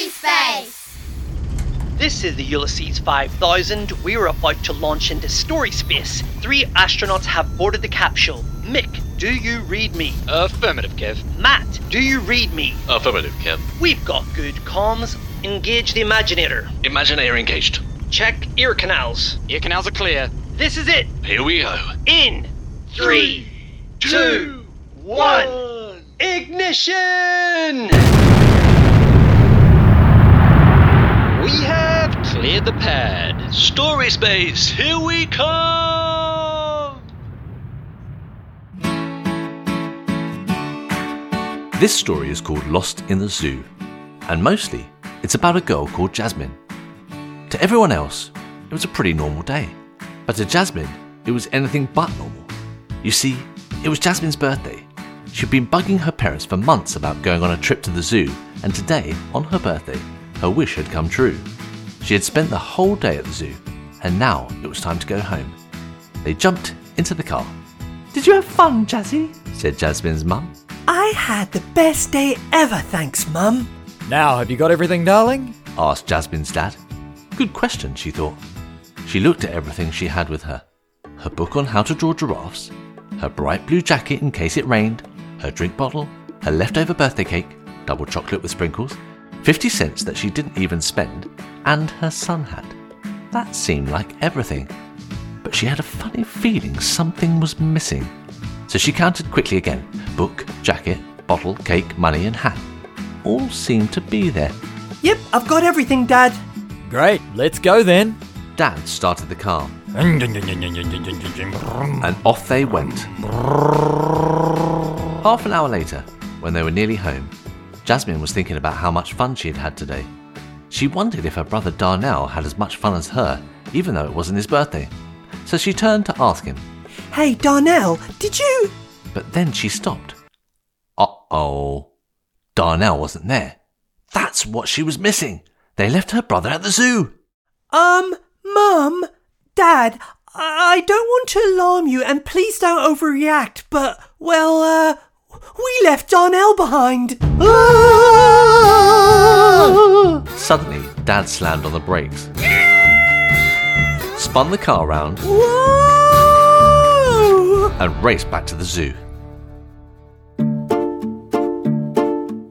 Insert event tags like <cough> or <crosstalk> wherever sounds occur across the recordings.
Story Space! This is the Ulysses 5000. We're about to launch into story space. Three astronauts have boarded the capsule. Mick, do you read me? Affirmative, Kev. Matt, do you read me? Affirmative, Kev. We've got good comms. Engage the Imaginator. Imaginator engaged. Check ear canals. Ear canals are clear. This is it. Here we go. In three, two, one. Ignition! We cleared the pad. Story space, here we come! This story is called Lost in the Zoo, and mostly it's about a girl called Jasmine. To everyone else, it was a pretty normal day, but to Jasmine, it was anything but normal. You see, it was Jasmine's birthday. She'd been bugging her parents for months about going on a trip to the zoo, and today, on her birthday, her wish had come true. She had spent the whole day at the zoo, and now it was time to go home. They jumped into the car. Did you have fun, Jazzy? said Jasmine's mum. I had the best day ever, thanks, Mum. Now, have you got everything, darling? asked Jasmine's dad. Good question, she thought. She looked at everything she had with her her book on how to draw giraffes, her bright blue jacket in case it rained, her drink bottle, her leftover birthday cake, double chocolate with sprinkles, 50 cents that she didn't even spend, and her sun hat. That seemed like everything. But she had a funny feeling something was missing. So she counted quickly again book, jacket, bottle, cake, money, and hat. All seemed to be there. Yep, I've got everything, Dad. Great, let's go then. Dad started the car, and off they went. Half an hour later, when they were nearly home, Jasmine was thinking about how much fun she had had today. She wondered if her brother Darnell had as much fun as her, even though it wasn't his birthday. So she turned to ask him, Hey, Darnell, did you. but then she stopped. Uh oh. Darnell wasn't there. That's what she was missing. They left her brother at the zoo. Um, Mum, Dad, I I don't want to alarm you, and please don't overreact, but, well, uh, we left Darnell behind. Ah! Suddenly, Dad slammed on the brakes, spun the car round, Whoa! and raced back to the zoo.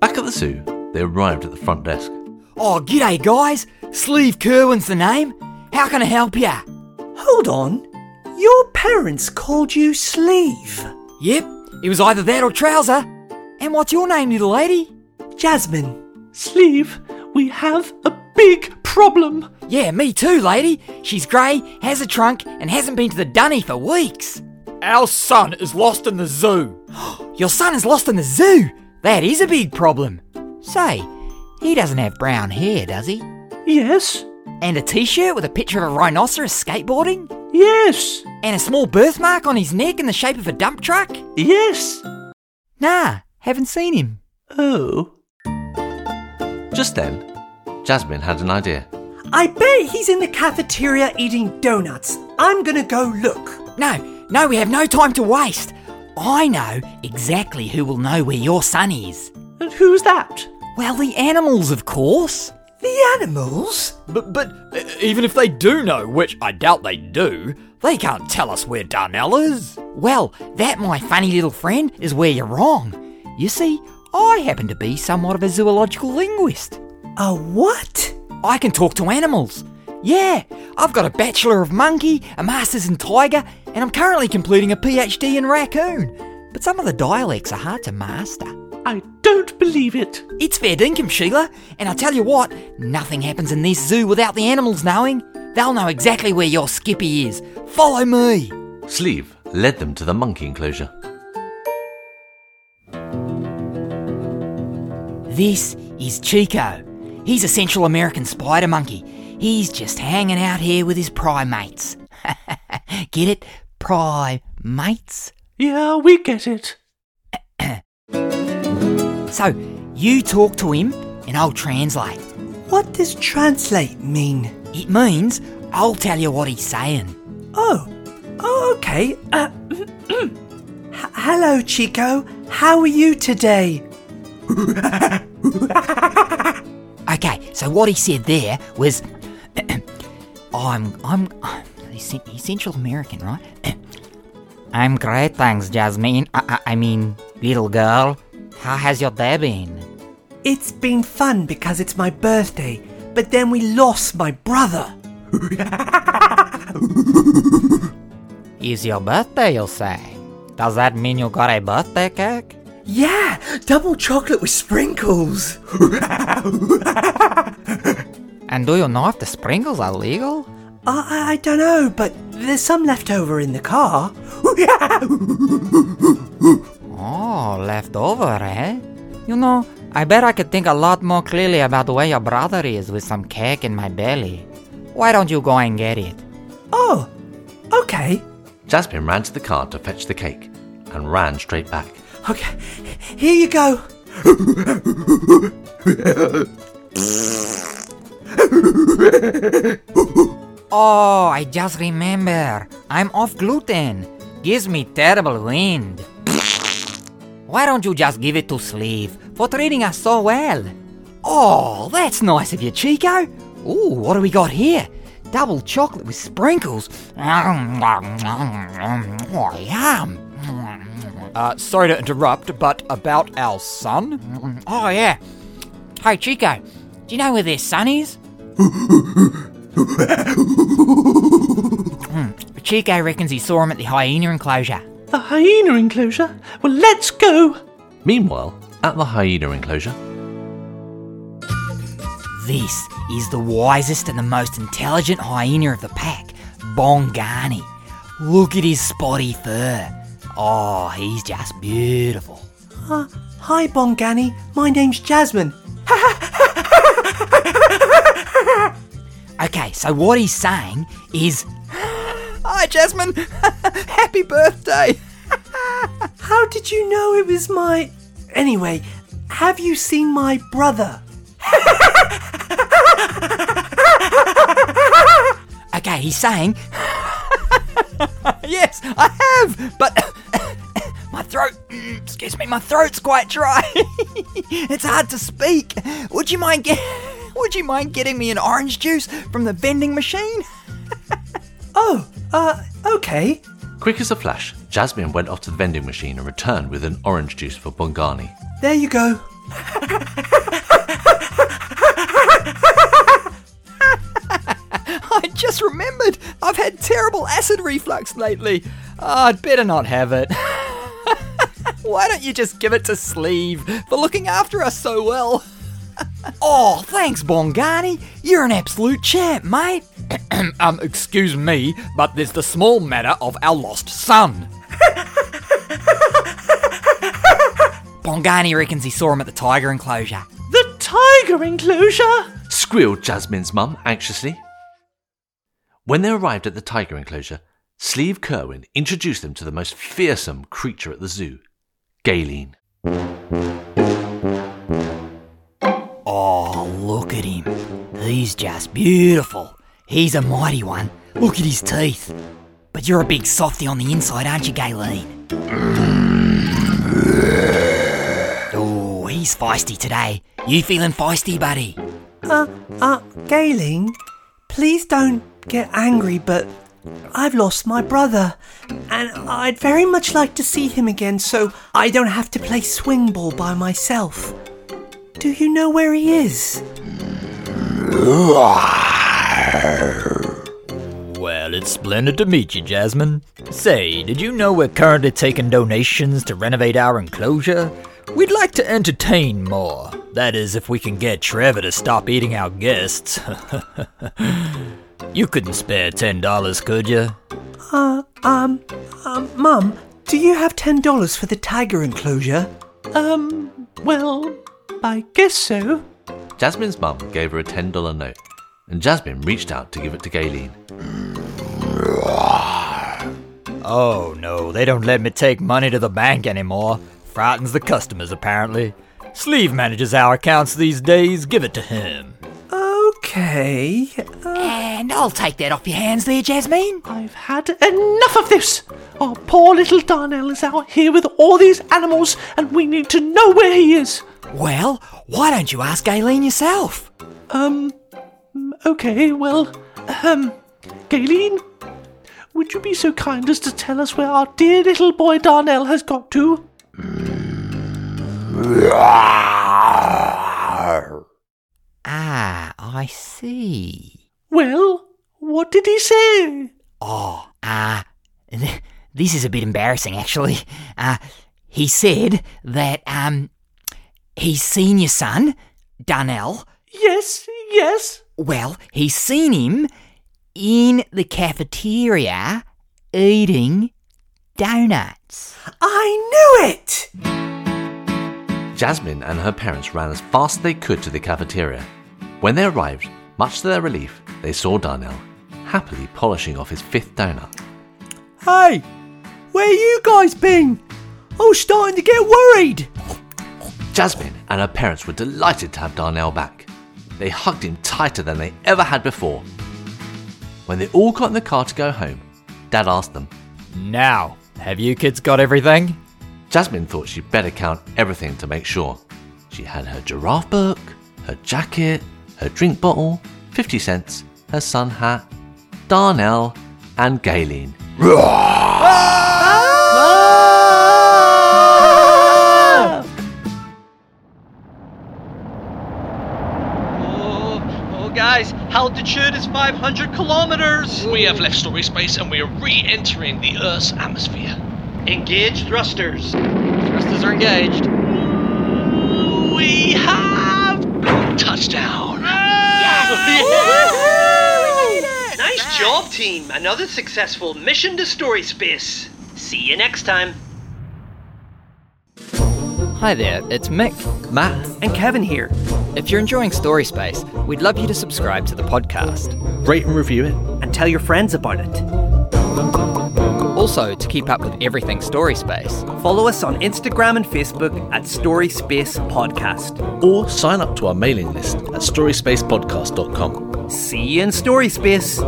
Back at the zoo, they arrived at the front desk. Oh, g'day, guys. Sleeve Kerwin's the name. How can I help ya? Hold on. Your parents called you Sleeve. Yep, it was either that or Trouser. And what's your name, little lady? Jasmine. Sleeve, we have a big problem. Yeah, me too, lady. She's grey, has a trunk, and hasn't been to the dunny for weeks. Our son is lost in the zoo. <gasps> Your son is lost in the zoo. That is a big problem. Say, he doesn't have brown hair, does he? Yes, And a t shirt with a picture of a rhinoceros skateboarding? Yes, And a small birthmark on his neck in the shape of a dump truck? yes. Nah, haven't seen him. Oh. Just then, Jasmine had an idea. I bet he's in the cafeteria eating donuts. I'm gonna go look. No, no, we have no time to waste. I know exactly who will know where your son is. And who's that? Well, the animals, of course. The animals? But, but even if they do know, which I doubt they do, they can't tell us where Darnell is. Well, that, my funny little friend, is where you're wrong. You see, I happen to be somewhat of a zoological linguist. A what? I can talk to animals. Yeah, I've got a Bachelor of Monkey, a Master's in Tiger, and I'm currently completing a PhD in Raccoon. But some of the dialects are hard to master. I don't believe it. It's fair dinkum, Sheila. And I tell you what, nothing happens in this zoo without the animals knowing. They'll know exactly where your Skippy is. Follow me. Sleeve led them to the monkey enclosure. This is Chico. He's a Central American spider monkey. He's just hanging out here with his primates. <laughs> Get it? Primates? Yeah, we get it. <clears throat> So, you talk to him and I'll translate. What does translate mean? It means I'll tell you what he's saying. Oh, oh okay. Uh, <clears throat> H- hello, Chico. How are you today? <laughs> Okay, so what he said there was, <clears throat> I'm, I'm, he's he's Central American, right? <clears throat> I'm great, thanks, Jasmine. I, I, I mean, little girl. How has your day been? It's been fun because it's my birthday, but then we lost my brother. <laughs> Is your birthday, you say? Does that mean you got a birthday cake? Yeah, double chocolate with sprinkles. <laughs> And do you know if the sprinkles are legal? I, I don't know, but there's some left over in the car. <laughs> Oh, leftover, eh? You know, I bet I could think a lot more clearly about where your brother is with some cake in my belly. Why don't you go and get it? oh, okay. Jasmine ran to the car to fetch the cake and ran straight back. Okay, here you go. Oh, I just remember. I'm off gluten. Gives me terrible wind. Why don't you just give it to Sleeve for treating us so well? Oh, that's nice of you, Chico. Ooh, what do we got here? Double chocolate with sprinkles. Oh, yum. Uh, sorry to interrupt, but about our son? Oh, yeah. Hey, Chico, do you know where their son is? <laughs> Hmm, Chico reckons he saw him at the hyena enclosure. The hyena enclosure? Well, let's go. Meanwhile, at the hyena enclosure, This is the wisest and the most intelligent hyena of the pack, Bongani. Look at his spotty fur. Oh, he's just beautiful. Uh, hi, Bongani. My name's Jasmine. <laughs> Okay, so what he's saying is Hi, Jasmine! <laughs> Happy birthday! <laughs> How did you know it was my. Anyway, have you seen my brother? <laughs> okay, he's saying yes, I have, but <coughs> my throat, <coughs> excuse me, my throat's quite dry. it's hard to speak. Would you mind get, Would you mind getting me an orange juice from the vending machine? Uh, okay. quick as a flash, Jasmine went off to the vending machine and returned with an orange juice for Bongani. There you go. <laughs> I just remembered I've had terrible acid reflux lately. Oh, I'd better not have it. <laughs> Why don't you just give it to Sleeve for looking after us so well? <laughs> Oh, thanks, Bongani. You're an absolute champ, mate. Um, excuse me, but there's the small matter of our lost son. <laughs> Bongani reckons he saw him at the tiger enclosure. The tiger enclosure? Squealed Jasmine's mum anxiously. When they arrived at the tiger enclosure, Sleeve Kerwin introduced them to the most fearsome creature at the zoo, Galen. Oh, look at him. He's just beautiful. He's a mighty one. Look at his teeth. But you're a big softy on the inside, aren't you, Galen? Oh, he's feisty today. You feeling feisty, buddy? Uh, uh, Galen, please don't get angry, but I've lost my brother, and I'd very much like to see him again so I don't have to play swing ball by myself. Do you know where he is? Well, it's splendid to meet you, Jasmine. Say, did you know we're currently taking donations to renovate our enclosure? We'd like to entertain more. That is, if we can get Trevor to stop eating our guests. <laughs> you couldn't spare ten dollars, could you? Uh, um, um, Mum, do you have ten dollars for the tiger enclosure? Um, well, I guess so. Jasmine's mum gave her a $10 note, and Jasmine reached out to give it to Galen. Oh no, they don't let me take money to the bank anymore. Frightens the customers, apparently. Sleeve manages our accounts these days. Give it to him. Okay. Uh, And I'll take that off your hands there, Jasmine. I've had enough of this. Our poor little Darnell is out here with all these animals, and we need to know where he is. Well, why don't you ask Galen yourself? Um, okay, well, um, Galen, would you be so kind as to tell us where our dear little boy Darnell has got to? Ah, I see. Well, what did he say? Oh, ah, this is a bit embarrassing actually. Uh, he said that, um, he's seen your son, Darnell. Yes, yes. Well, he's seen him in the cafeteria eating donuts. I knew it! Jasmine and her parents ran as fast as they could to the cafeteria. When they arrived, much to their relief, they saw Darnell happily polishing off his fifth donut. Hey, where you guys been? I was starting to get worried. Jasmine and her parents were delighted to have Darnell back. They hugged him tighter than they ever had before. When they all got in the car to go home, Dad asked them. Now, have you kids got everything? Jasmine thought she'd better count everything to make sure. She had her giraffe book, her jacket, her drink bottle, 50 cents, her sun hat, Darnell, and Galen. <laughs> altitude is 500 kilometers. We have left story space and we are re entering the Earth's atmosphere. Engage thrusters. Thrusters are engaged. We have touchdown. <laughs> Nice job, team. Another successful mission to story space. See you next time. Hi there, it's Mick. Matt, And Kevin here. If you're enjoying Story Space, we'd love you to subscribe to the podcast. rate and review it. And tell your friends about it. Also, to keep up with everything Story Space, Follow us on Instagram and Facebook at Story Space Podcast. Or sign up to our mailing list at storyspacepodcast.com. See you in Story Space.